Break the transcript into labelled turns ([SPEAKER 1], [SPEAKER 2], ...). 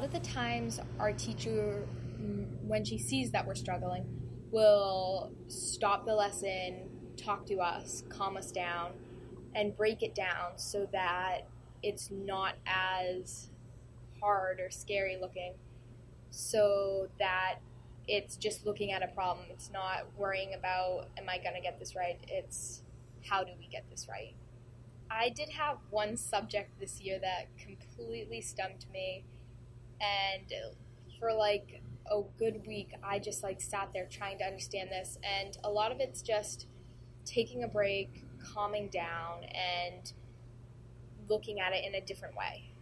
[SPEAKER 1] lot of the times, our teacher, when she sees that we're struggling, will stop the lesson, talk to us, calm us down, and break it down so that it's not as hard or scary looking so that it's just looking at a problem. It's not worrying about, am I going to get this right? It's, how do we get this right? I did have one subject this year that completely stumped me, and for like a good week, I just like sat there trying to understand this, and a lot of it's just taking a break, calming down, and looking at it in a different way.